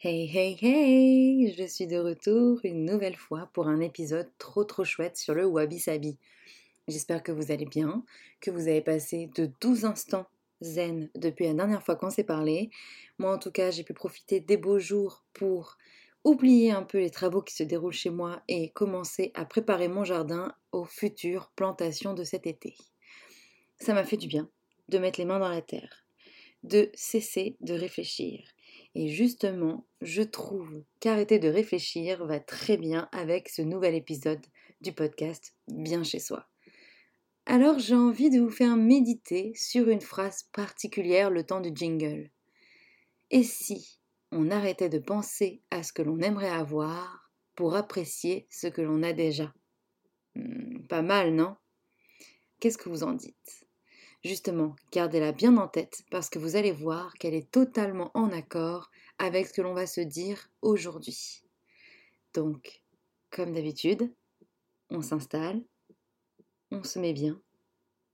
Hey hey hey, je suis de retour une nouvelle fois pour un épisode trop trop chouette sur le Wabi Sabi. J'espère que vous allez bien, que vous avez passé de 12 instants zen depuis la dernière fois qu'on s'est parlé. Moi en tout cas, j'ai pu profiter des beaux jours pour oublier un peu les travaux qui se déroulent chez moi et commencer à préparer mon jardin aux futures plantations de cet été. Ça m'a fait du bien de mettre les mains dans la terre, de cesser de réfléchir et justement, je trouve qu'arrêter de réfléchir va très bien avec ce nouvel épisode du podcast Bien chez soi. Alors j'ai envie de vous faire méditer sur une phrase particulière le temps du jingle. Et si on arrêtait de penser à ce que l'on aimerait avoir pour apprécier ce que l'on a déjà? Hmm, Pas mal, non? Qu'est-ce que vous en dites? Justement, gardez-la bien en tête parce que vous allez voir qu'elle est totalement en accord avec ce que l'on va se dire aujourd'hui. Donc, comme d'habitude, on s'installe, on se met bien,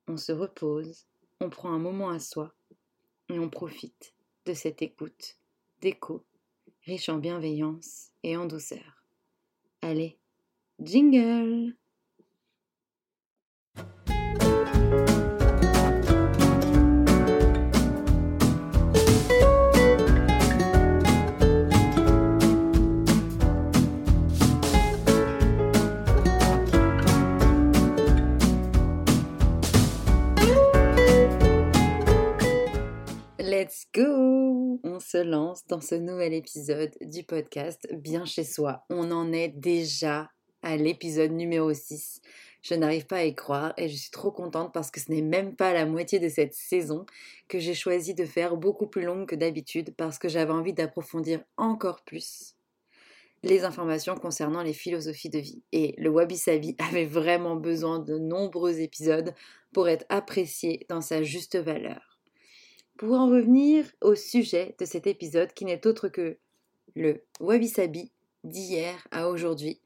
on se repose, on prend un moment à soi et on profite de cette écoute d'écho, riche en bienveillance et en douceur. Allez, jingle dans ce nouvel épisode du podcast Bien chez soi. On en est déjà à l'épisode numéro 6. Je n'arrive pas à y croire et je suis trop contente parce que ce n'est même pas la moitié de cette saison que j'ai choisi de faire beaucoup plus longue que d'habitude parce que j'avais envie d'approfondir encore plus les informations concernant les philosophies de vie. Et le Wabi Sabi avait vraiment besoin de nombreux épisodes pour être apprécié dans sa juste valeur. Pour en revenir au sujet de cet épisode qui n'est autre que le wabi-sabi d'hier à aujourd'hui,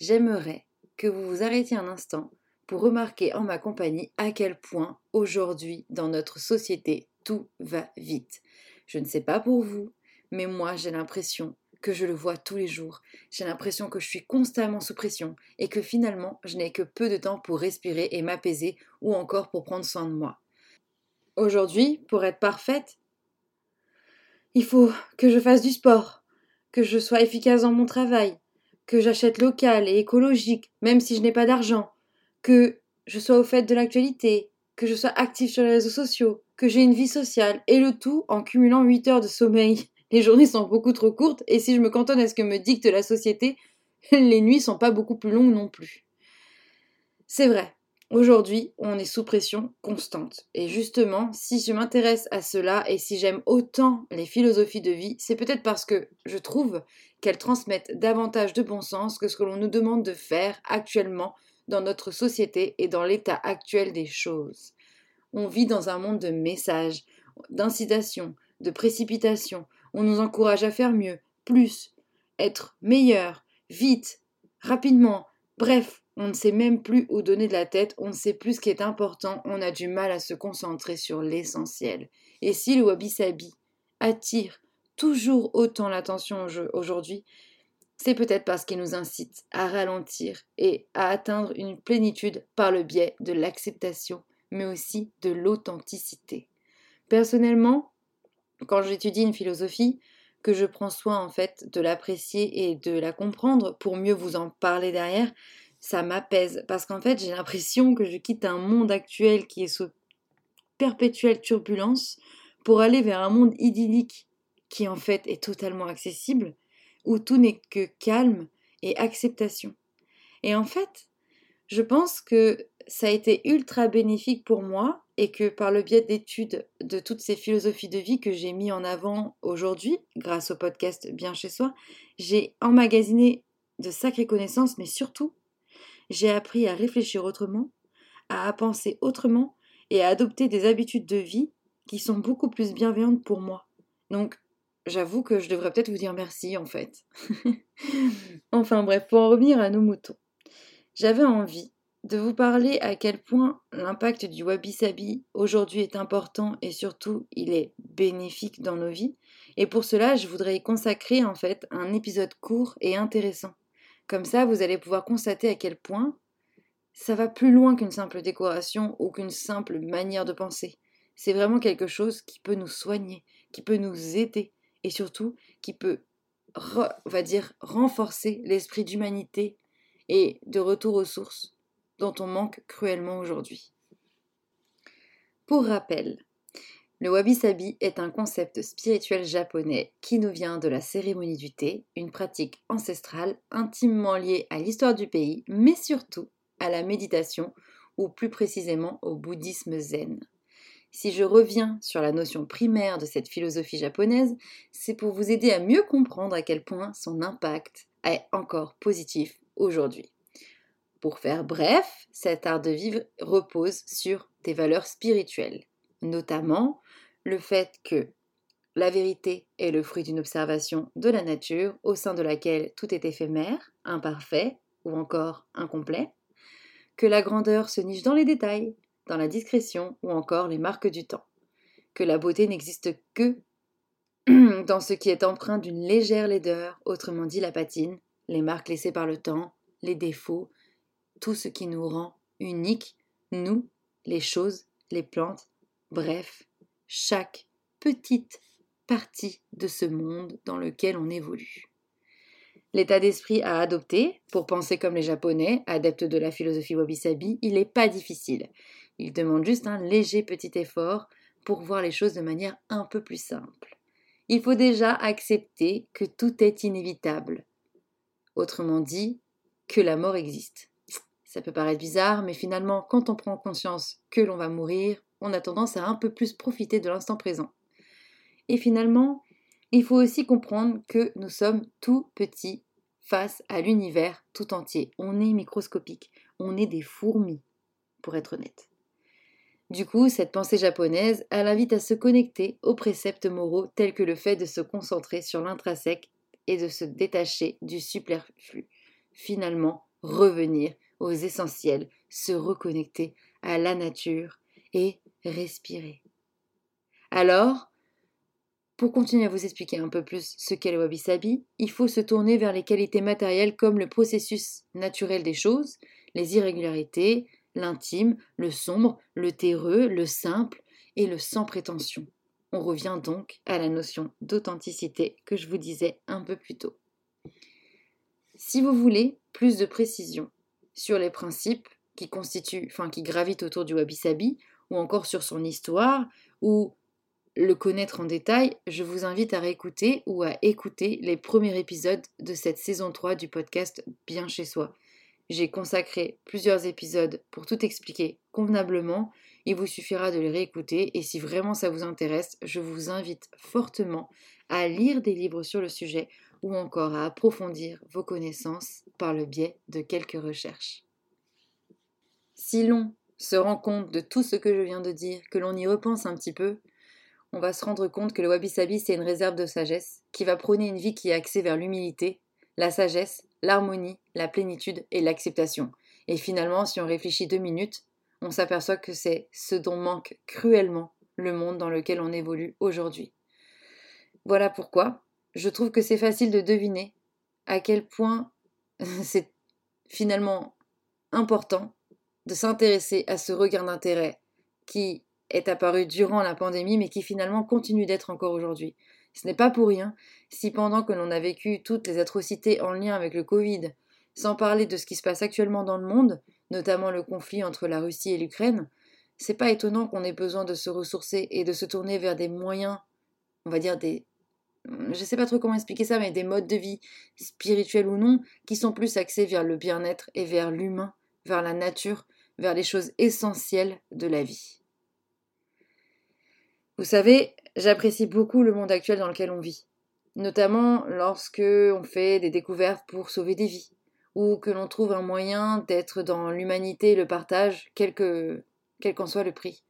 j'aimerais que vous vous arrêtiez un instant pour remarquer en ma compagnie à quel point aujourd'hui dans notre société tout va vite. Je ne sais pas pour vous, mais moi j'ai l'impression que je le vois tous les jours. J'ai l'impression que je suis constamment sous pression et que finalement je n'ai que peu de temps pour respirer et m'apaiser ou encore pour prendre soin de moi. Aujourd'hui, pour être parfaite, il faut que je fasse du sport, que je sois efficace dans mon travail, que j'achète local et écologique, même si je n'ai pas d'argent, que je sois au fait de l'actualité, que je sois active sur les réseaux sociaux, que j'ai une vie sociale, et le tout en cumulant 8 heures de sommeil. Les journées sont beaucoup trop courtes, et si je me cantonne à ce que me dicte la société, les nuits sont pas beaucoup plus longues non plus. C'est vrai, Aujourd'hui, on est sous pression constante. Et justement, si je m'intéresse à cela et si j'aime autant les philosophies de vie, c'est peut-être parce que je trouve qu'elles transmettent davantage de bon sens que ce que l'on nous demande de faire actuellement dans notre société et dans l'état actuel des choses. On vit dans un monde de messages, d'incitation, de précipitation. On nous encourage à faire mieux, plus, être meilleur, vite, rapidement. Bref, on ne sait même plus où donner de la tête, on ne sait plus ce qui est important, on a du mal à se concentrer sur l'essentiel. Et si le wabi-sabi attire toujours autant l'attention aujourd'hui, c'est peut-être parce qu'il nous incite à ralentir et à atteindre une plénitude par le biais de l'acceptation, mais aussi de l'authenticité. Personnellement, quand j'étudie une philosophie, que je prends soin en fait de l'apprécier et de la comprendre pour mieux vous en parler derrière, ça m'apaise parce qu'en fait j'ai l'impression que je quitte un monde actuel qui est sous perpétuelle turbulence pour aller vers un monde idyllique qui en fait est totalement accessible, où tout n'est que calme et acceptation. Et en fait, je pense que ça a été ultra bénéfique pour moi et que par le biais d'études de toutes ces philosophies de vie que j'ai mis en avant aujourd'hui, grâce au podcast Bien chez soi, j'ai emmagasiné de sacrées connaissances, mais surtout j'ai appris à réfléchir autrement, à penser autrement et à adopter des habitudes de vie qui sont beaucoup plus bienveillantes pour moi. Donc, j'avoue que je devrais peut-être vous dire merci en fait. enfin bref, pour en revenir à nos moutons. J'avais envie de vous parler à quel point l'impact du wabi-sabi aujourd'hui est important et surtout il est bénéfique dans nos vies Et pour cela, je voudrais y consacrer en fait un épisode court et intéressant. Comme ça, vous allez pouvoir constater à quel point ça va plus loin qu'une simple décoration ou qu'une simple manière de penser. C'est vraiment quelque chose qui peut nous soigner, qui peut nous aider et surtout qui peut, on va dire, renforcer l'esprit d'humanité et de retour aux sources dont on manque cruellement aujourd'hui. Pour rappel, le wabi-sabi est un concept spirituel japonais qui nous vient de la cérémonie du thé, une pratique ancestrale intimement liée à l'histoire du pays, mais surtout à la méditation ou plus précisément au bouddhisme zen. Si je reviens sur la notion primaire de cette philosophie japonaise, c'est pour vous aider à mieux comprendre à quel point son impact est encore positif aujourd'hui. Pour faire bref, cet art de vivre repose sur des valeurs spirituelles, notamment le fait que la vérité est le fruit d'une observation de la nature au sein de laquelle tout est éphémère, imparfait ou encore incomplet, que la grandeur se niche dans les détails, dans la discrétion ou encore les marques du temps, que la beauté n'existe que dans ce qui est empreint d'une légère laideur, autrement dit la patine, les marques laissées par le temps, les défauts, tout ce qui nous rend uniques, nous, les choses, les plantes, bref, chaque petite partie de ce monde dans lequel on évolue. L'état d'esprit à adopter, pour penser comme les Japonais, adeptes de la philosophie wabi-sabi, il n'est pas difficile. Il demande juste un léger petit effort pour voir les choses de manière un peu plus simple. Il faut déjà accepter que tout est inévitable. Autrement dit, que la mort existe. Ça peut paraître bizarre, mais finalement, quand on prend conscience que l'on va mourir, on a tendance à un peu plus profiter de l'instant présent. Et finalement, il faut aussi comprendre que nous sommes tout petits face à l'univers tout entier. On est microscopique, on est des fourmis, pour être honnête. Du coup, cette pensée japonaise, elle invite à se connecter aux préceptes moraux tels que le fait de se concentrer sur l'intrinsèque et de se détacher du superflu. Finalement, revenir aux essentiels, se reconnecter à la nature et respirer. Alors, pour continuer à vous expliquer un peu plus ce qu'est le wabi-sabi, il faut se tourner vers les qualités matérielles comme le processus naturel des choses, les irrégularités, l'intime, le sombre, le terreux, le simple et le sans prétention. On revient donc à la notion d'authenticité que je vous disais un peu plus tôt. Si vous voulez plus de précision sur les principes qui constituent, enfin qui gravitent autour du wabi-sabi, ou encore sur son histoire, ou le connaître en détail, je vous invite à réécouter ou à écouter les premiers épisodes de cette saison 3 du podcast Bien chez soi. J'ai consacré plusieurs épisodes pour tout expliquer convenablement. Il vous suffira de les réécouter et si vraiment ça vous intéresse, je vous invite fortement à lire des livres sur le sujet ou encore à approfondir vos connaissances par le biais de quelques recherches. Si l'on se rend compte de tout ce que je viens de dire, que l'on y repense un petit peu, on va se rendre compte que le wabi-sabi, c'est une réserve de sagesse qui va prôner une vie qui est axée vers l'humilité, la sagesse, l'harmonie, la plénitude et l'acceptation. Et finalement, si on réfléchit deux minutes, on s'aperçoit que c'est ce dont manque cruellement le monde dans lequel on évolue aujourd'hui. Voilà pourquoi je trouve que c'est facile de deviner à quel point c'est finalement important de s'intéresser à ce regard d'intérêt qui est apparu durant la pandémie, mais qui finalement continue d'être encore aujourd'hui. Ce n'est pas pour rien si pendant que l'on a vécu toutes les atrocités en lien avec le Covid, sans parler de ce qui se passe actuellement dans le monde, notamment le conflit entre la Russie et l'Ukraine, c'est pas étonnant qu'on ait besoin de se ressourcer et de se tourner vers des moyens, on va dire des je sais pas trop comment expliquer ça, mais des modes de vie, spirituels ou non, qui sont plus axés vers le bien-être et vers l'humain, vers la nature, vers les choses essentielles de la vie. Vous savez, j'apprécie beaucoup le monde actuel dans lequel on vit, notamment lorsque on fait des découvertes pour sauver des vies, ou que l'on trouve un moyen d'être dans l'humanité et le partage, quel qu'en soit le prix.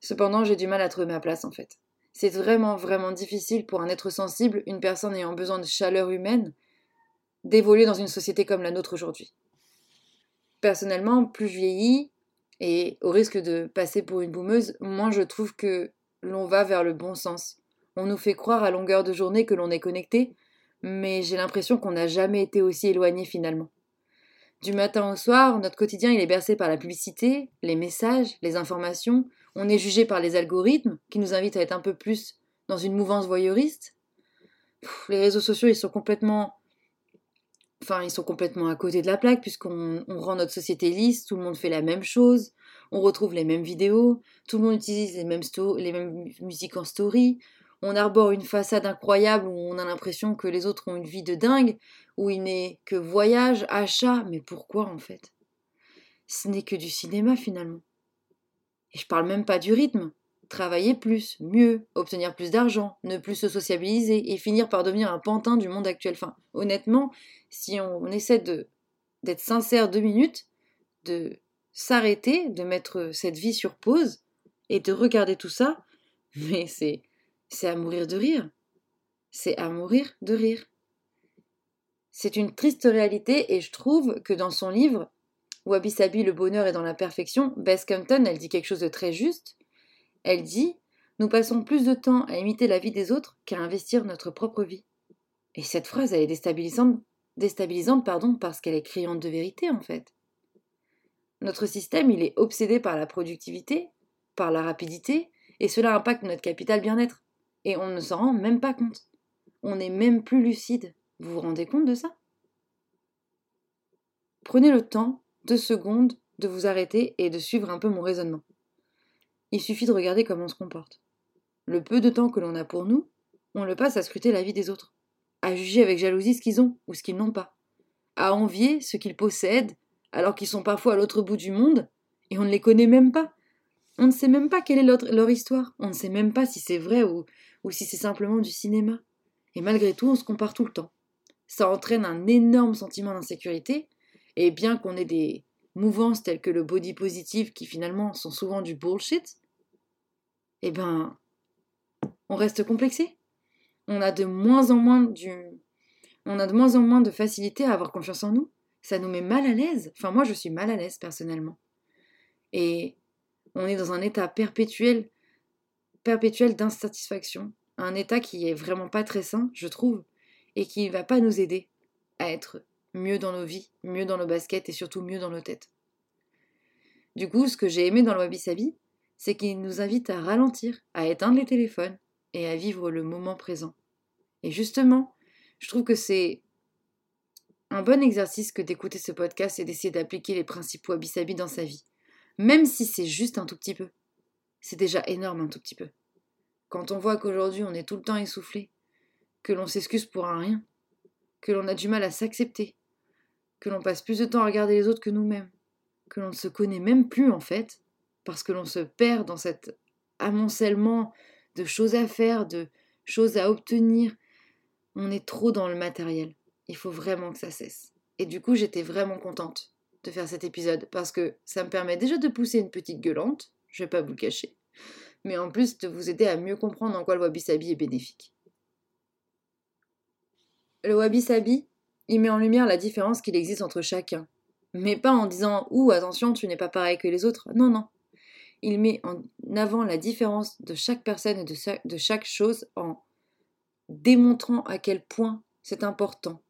Cependant, j'ai du mal à trouver ma place en fait. C'est vraiment, vraiment difficile pour un être sensible, une personne ayant besoin de chaleur humaine, d'évoluer dans une société comme la nôtre aujourd'hui personnellement, plus je vieillis, et au risque de passer pour une boumeuse, moins je trouve que l'on va vers le bon sens. On nous fait croire à longueur de journée que l'on est connecté, mais j'ai l'impression qu'on n'a jamais été aussi éloigné finalement. Du matin au soir, notre quotidien il est bercé par la publicité, les messages, les informations, on est jugé par les algorithmes qui nous invitent à être un peu plus dans une mouvance voyeuriste. les réseaux sociaux, ils sont complètement enfin, ils sont complètement à côté de la plaque puisqu'on rend notre société lisse, tout le monde fait la même chose, on retrouve les mêmes vidéos, tout le monde utilise les mêmes, les mêmes musiques en story, on arbore une façade incroyable où on a l'impression que les autres ont une vie de dingue, où il n'est que voyage, achat, mais pourquoi en fait? Ce n'est que du cinéma finalement. Et je parle même pas du rythme. Travailler plus, mieux, obtenir plus d'argent, ne plus se sociabiliser et finir par devenir un pantin du monde actuel. Enfin, honnêtement, si on, essaie de d'être sincère deux minutes, de s'arrêter, de mettre cette vie sur pause et de regarder tout ça, mais c'est c'est à mourir de rire. C'est à mourir de rire. C'est une triste réalité et je trouve que dans son livre, Wabi Sabi, le bonheur est dans la perfection, Bess Compton, elle dit quelque chose de très juste. Elle dit Nous passons plus de temps à imiter la vie des autres qu'à investir notre propre vie. Et cette phrase, elle est déstabilisante, déstabilisante pardon, parce qu'elle est criante de vérité en fait. Notre système, il est obsédé par la productivité, par la rapidité, et cela impacte notre capital bien-être et on ne s'en rend même pas compte. On n'est même plus lucide. Vous vous rendez compte de ça? Prenez le temps, deux secondes, de vous arrêter et de suivre un peu mon raisonnement. Il suffit de regarder comment on se comporte. Le peu de temps que l'on a pour nous, on le passe à scruter la vie des autres, à juger avec jalousie ce qu'ils ont ou ce qu'ils n'ont pas, à envier ce qu'ils possèdent alors qu'ils sont parfois à l'autre bout du monde et on ne les connaît même pas. On ne sait même pas quelle est leur, histoire, on ne sait même pas si c'est vrai ou, si c'est simplement du cinéma. Et malgré tout, on se compare tout le temps. Ça entraîne un énorme sentiment d'insécurité, et bien qu'on ait des mouvances telles que le body positive qui finalement sont souvent du bullshit, eh ben, on reste complexé. On a de moins en moins du, on a de moins en moins de facilité à avoir confiance en nous. Ça nous met mal à l'aise. Enfin, moi, je suis mal à l'aise personnellement. Et on est dans un état perpétuel perpétuelle d'insatisfaction, un état qui est vraiment pas très sain, je trouve, et qui ne va pas nous aider à être mieux dans nos vies, mieux dans nos baskets et surtout mieux dans nos têtes. Du coup, ce que j'ai aimé dans le Wabi Sabi, c'est qu'il nous invite à ralentir, à éteindre les téléphones et à vivre le moment présent. Et justement, je trouve que c'est un bon exercice que d'écouter ce podcast et d'essayer d'appliquer les principes Wabi Sabi dans sa vie, même si c'est juste un tout petit peu c'est déjà énorme un tout petit peu. Quand on voit qu'aujourd'hui on est tout le temps essoufflé, que l'on s'excuse pour un rien, que l'on a du mal à s'accepter, que l'on passe plus de temps à regarder les autres que nous-mêmes, que l'on ne se connaît même plus en fait, parce que l'on se perd dans cet amoncellement de choses à faire, de choses à obtenir. On est trop dans le matériel. Il faut vraiment que ça cesse. Et du coup, j'étais vraiment contente de faire cet épisode parce que ça me permet déjà de pousser une petite gueulante, je vais pas vous le cacher. Mais en plus de vous aider à mieux comprendre en quoi le wabi-sabi est bénéfique. Le wabi-sabi, il met en lumière la différence qu'il existe entre chacun. Mais pas en disant Ouh, attention, tu n'es pas pareil que les autres. Non, non. Il met en avant la différence de chaque personne et de, chaque chose en démontrant à quel point c'est important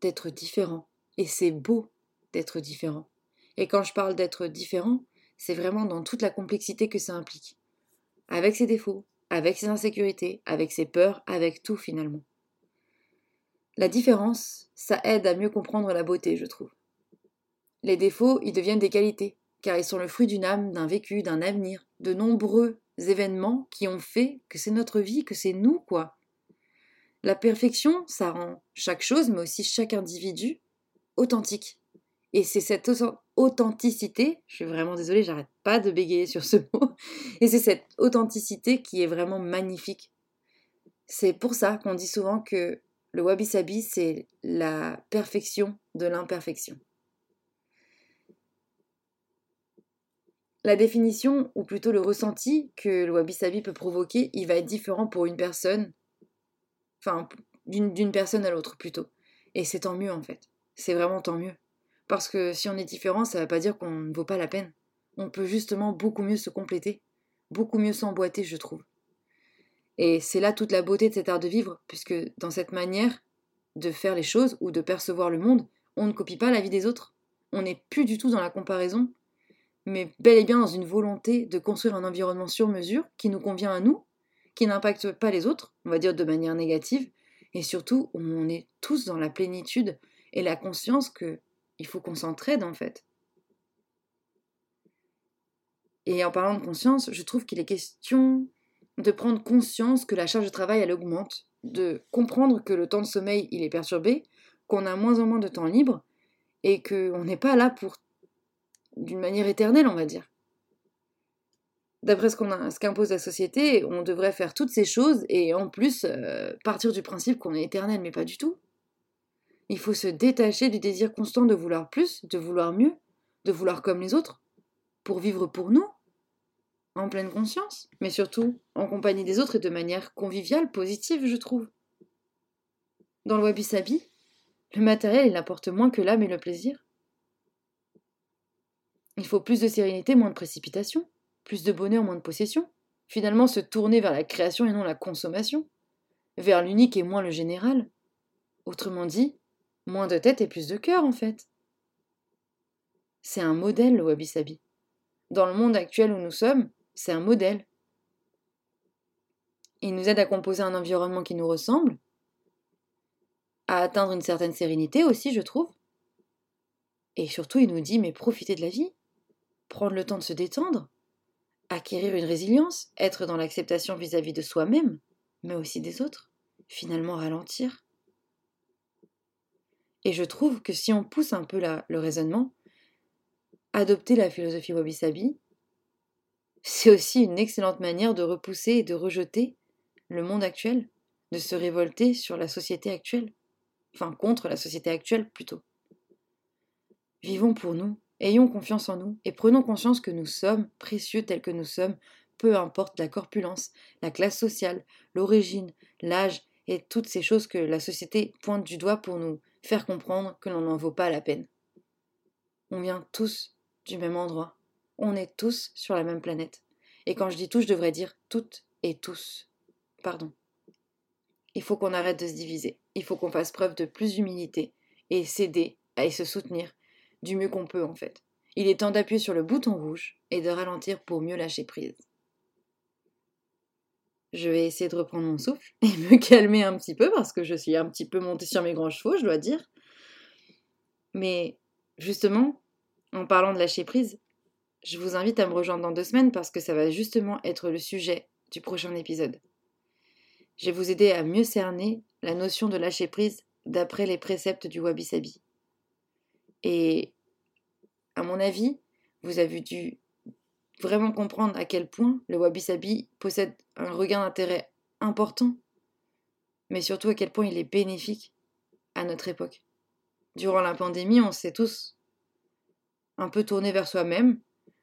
d'être différent. Et c'est beau d'être différent. Et quand je parle d'être différent, c'est vraiment dans toute la complexité que ça implique. Avec ses défauts, avec ses insécurités, avec ses peurs, avec tout finalement. La différence, ça aide à mieux comprendre la beauté, je trouve. Les défauts, ils deviennent des qualités, car ils sont le fruit d'une âme, d'un vécu, d'un avenir, de nombreux événements qui ont fait que c'est notre vie, que c'est nous, quoi. La perfection, ça rend chaque chose, mais aussi chaque individu, authentique. Et c'est cette authenticité, je suis vraiment désolée, j'arrête pas de bégayer sur ce mot, et c'est cette authenticité qui est vraiment magnifique. C'est pour ça qu'on dit souvent que le wabi-sabi, c'est la perfection de l'imperfection. La définition, ou plutôt le ressenti que le wabi-sabi peut provoquer, il va être différent pour une personne, enfin d'une personne à l'autre plutôt. Et c'est tant mieux en fait. C'est vraiment tant mieux. Parce que si on est différent, ça ne veut pas dire qu'on ne vaut pas la peine. On peut justement beaucoup mieux se compléter, beaucoup mieux s'emboîter, je trouve. Et c'est là toute la beauté de cet art de vivre, puisque dans cette manière de faire les choses ou de percevoir le monde, on ne copie pas la vie des autres. On n'est plus du tout dans la comparaison, mais bel et bien dans une volonté de construire un environnement sur mesure qui nous convient à nous, qui n'impacte pas les autres, on va dire de manière négative, et surtout où on est tous dans la plénitude et la conscience que il faut qu'on s'entraide en fait. Et en parlant de conscience, je trouve qu'il est question de prendre conscience que la charge de travail elle augmente, de comprendre que le temps de sommeil il est perturbé, qu'on a moins en moins de temps libre et qu'on n'est pas là pour d'une manière éternelle, on va dire. D'après ce qu'on ce qu'impose la société, on devrait faire toutes ces choses et en plus euh, partir du principe qu'on est éternel, mais pas du tout. Il faut se détacher du désir constant de vouloir plus, de vouloir mieux, de vouloir comme les autres, pour vivre pour nous, en pleine conscience, mais surtout en compagnie des autres et de manière conviviale, positive, je trouve. Dans le wabi-sabi, le matériel, il moins que l'âme et le plaisir. Il faut plus de sérénité, moins de précipitation, plus de bonheur, moins de possession. Finalement, se tourner vers la création et non la consommation, vers l'unique et moins le général. Autrement dit, moins de tête et plus de cœur, en fait. C'est un modèle, le wabi-sabi. Dans le monde actuel où nous sommes, c'est un modèle. Il nous aide à composer un environnement qui nous ressemble, à atteindre une certaine sérénité aussi, je trouve. Et surtout, il nous dit, mais profitez de la vie, prendre le temps de se détendre, acquérir une résilience, être dans l'acceptation vis-à-vis de soi-même, mais aussi des autres, finalement ralentir. Et je trouve que si on pousse un peu le raisonnement, adopter la philosophie Wabi-Sabi, c'est aussi une excellente manière de repousser et de rejeter le monde actuel, de se révolter sur la société actuelle, enfin contre la société actuelle plutôt. Vivons pour nous, Ayons confiance en nous et prenons conscience que nous sommes précieux tels que nous sommes, peu importe la corpulence, la classe sociale, l'origine, l'âge et toutes ces choses que la société pointe du doigt pour nous faire comprendre que l'on n'en vaut pas la peine. On vient tous du même endroit. On est tous sur la même planète. Et quand je dis tous, je devrais dire toutes et tous. Pardon. Il faut qu'on arrête de se diviser. Il faut qu'on fasse preuve de plus d'humilité et s'aider et se soutenir du mieux qu'on peut en fait. Il est temps d'appuyer sur le bouton rouge et de ralentir pour mieux lâcher prise. Je vais essayer de reprendre mon souffle et me calmer un petit peu parce que je suis un petit peu montée sur mes grands chevaux, je dois dire. Mais justement, en parlant de lâcher prise, je vous invite à me rejoindre dans deux semaines parce que ça va justement être le sujet du prochain épisode. Je vais vous aider à mieux cerner la notion de lâcher prise d'après les préceptes du Wabi Sabi. Et à mon avis, vous avez dû vraiment comprendre à quel point le wabi-sabi possède un regain d'intérêt important, mais surtout à quel point il est bénéfique à notre époque. Durant la pandémie, on s'est tous un peu tournés vers soi-même,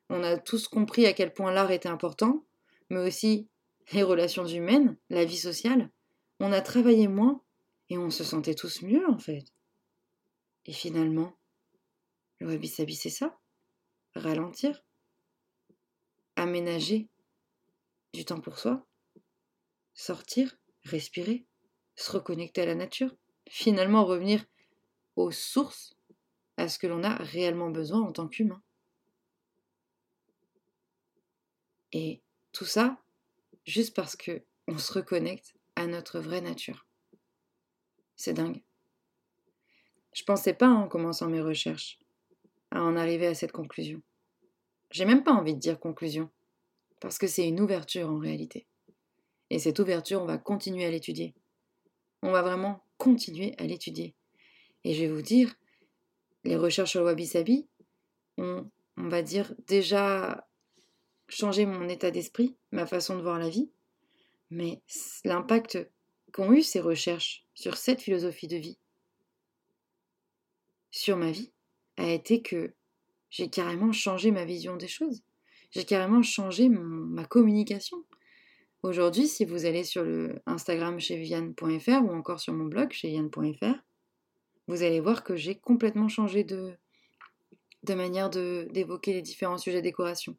on a tous compris à quel point l'art était important, mais aussi les relations humaines, la vie sociale. On a travaillé moins et on se sentait tous mieux en fait. Et finalement, le wabi-sabi, c'est ça. Ralentir. Aménager du temps pour soi. Sortir, respirer, se reconnecter à la nature. Finalement revenir aux sources, à ce que l'on a réellement besoin en tant qu'humain. Et tout ça, juste parce que on se reconnecte à notre vraie nature. C'est dingue. Je pensais pas en commençant mes recherches à en arriver à cette conclusion. J'ai même pas envie de dire conclusion, parce que c'est une ouverture en réalité. Et cette ouverture, on va continuer à l'étudier. On va vraiment continuer à l'étudier. Et je vais vous dire, les recherches sur le wabi-sabi ont, on va dire, déjà changé mon état d'esprit, ma façon de voir la vie, mais l'impact qu'ont eu ces recherches sur cette philosophie de vie, sur ma vie, a été que j'ai carrément changé ma vision des choses. J'ai carrément changé ma communication. Aujourd'hui, si vous allez sur le Instagram chez Viviane.fr ou encore sur mon blog chez Viviane.fr, vous allez voir que j'ai complètement changé de, de manière d'évoquer les différents sujets de décoration.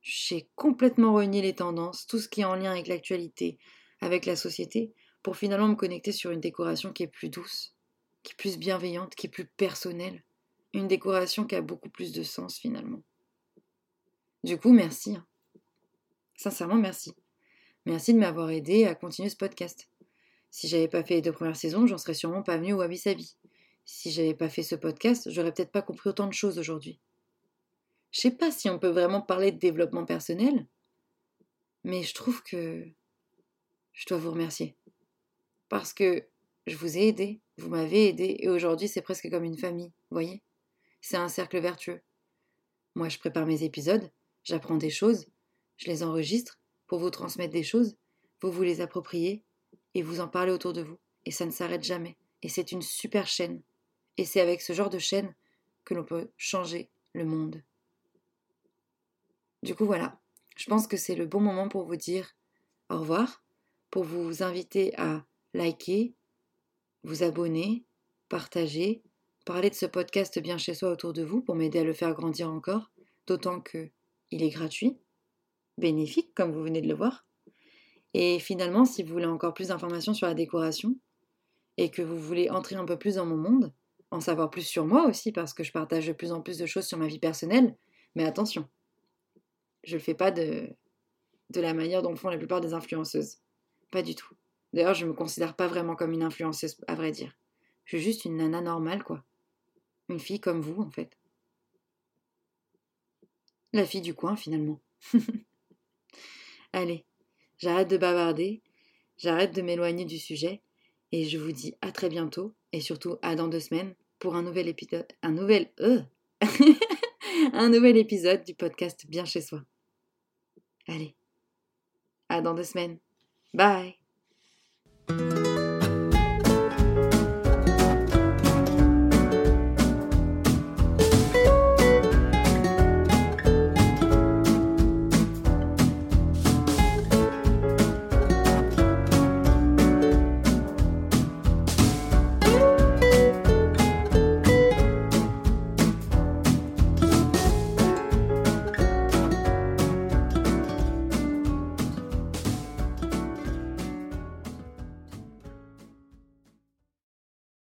j'ai complètement renié les tendances, tout ce qui est en lien avec l'actualité, avec la société, pour finalement me connecter sur une décoration qui est plus douce, qui est plus bienveillante, qui est plus personnelle. Une décoration qui a beaucoup plus de sens finalement. Du coup, merci. Hein. Sincèrement, merci. Merci de m'avoir aidé à continuer ce podcast. Si j'avais pas fait les deux premières saisons, j'en serais sûrement pas venue au Wabi Sabi. Si j'avais pas fait ce podcast, j'aurais peut-être pas compris autant de choses aujourd'hui. Je sais pas si on peut vraiment parler de développement personnel, mais je trouve que je dois vous remercier. Parce que je vous ai aidé, vous m'avez aidé, et aujourd'hui c'est presque comme une famille, voyez C'est un cercle vertueux. Moi je prépare mes épisodes, j'apprends des choses, je les enregistre pour vous transmettre des choses, vous vous les appropriez et vous en parlez autour de vous. Et ça ne s'arrête jamais. Et c'est une super chaîne. Et c'est avec ce genre de chaîne que l'on peut changer le monde. Du coup, voilà. Je pense que c'est le bon moment pour vous dire au revoir, pour vous inviter à liker, vous abonner, partager, parler de ce podcast bien chez soi autour de vous pour m'aider à le faire grandir encore, d'autant que il est gratuit, bénéfique comme vous venez de le voir. Et finalement, si vous voulez encore plus d'informations sur la décoration et que vous voulez entrer un peu plus dans mon monde, en savoir plus sur moi aussi parce que je partage de plus en plus de choses sur ma vie personnelle, mais attention, je ne le fais pas de, de la manière dont le font la plupart des influenceuses. Pas du tout. D'ailleurs, je ne me considère pas vraiment comme une influenceuse, à vrai dire. Je suis juste une nana normale, quoi. Une fille comme vous, en fait. La fille du coin, finalement. Allez, j'arrête de bavarder, j'arrête de m'éloigner du sujet, et je vous dis à très bientôt, et surtout à dans deux semaines, pour un nouvel épisode. Un nouvel. Euh, un nouvel épisode du podcast Bien chez soi. Allez, à dans deux semaines. Bye